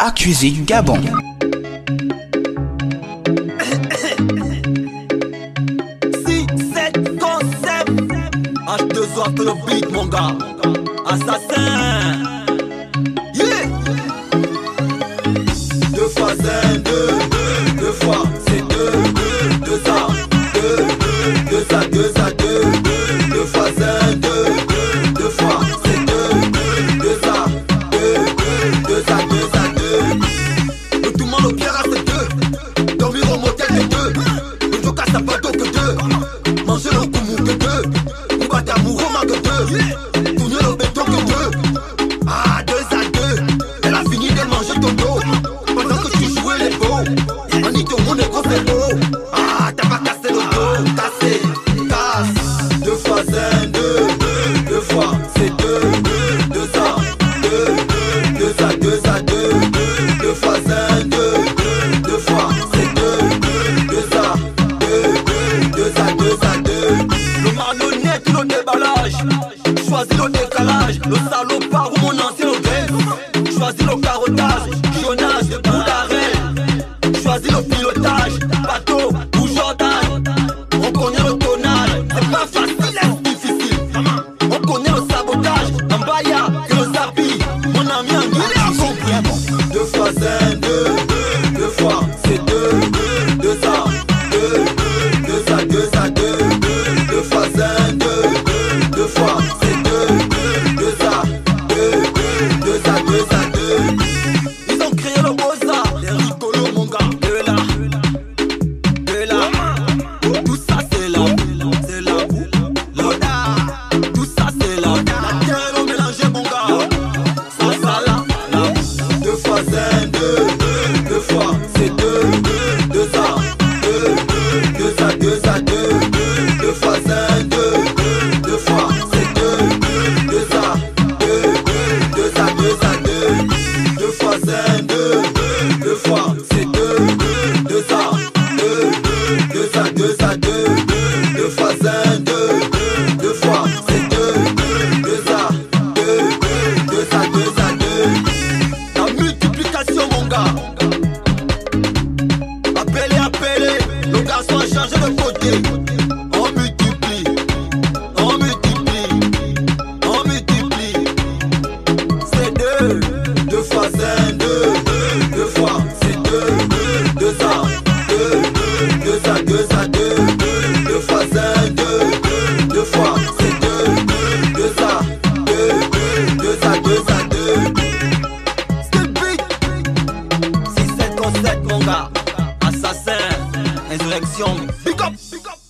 accusé du Gabon. Si cette concept H2O mon gars. Assassin. Deux fois deux, deux, deux fois. Deux, deux, deux deux, deux ça, deux ça, deux deux. choisir le décalage. Le salaud c'est deux, deux fois, c'est deux, deux deux, deux deux deux, deux fois, c'est deux, deux fois, c'est deux, deux deux, deux deux deux. La multiplication, mon gars. Appelez, appelez, le garçon a changé de deux, deux, deux fois, c'est deux, deux, ça, deux, deux, ça, deux, ça, deux, deux, fois, un, deux, deux fois, c'est deux, deux, ça, deux, deux, ça, deux, ça, deux. C'est 7 mon assassin, insurrection, big up, big up.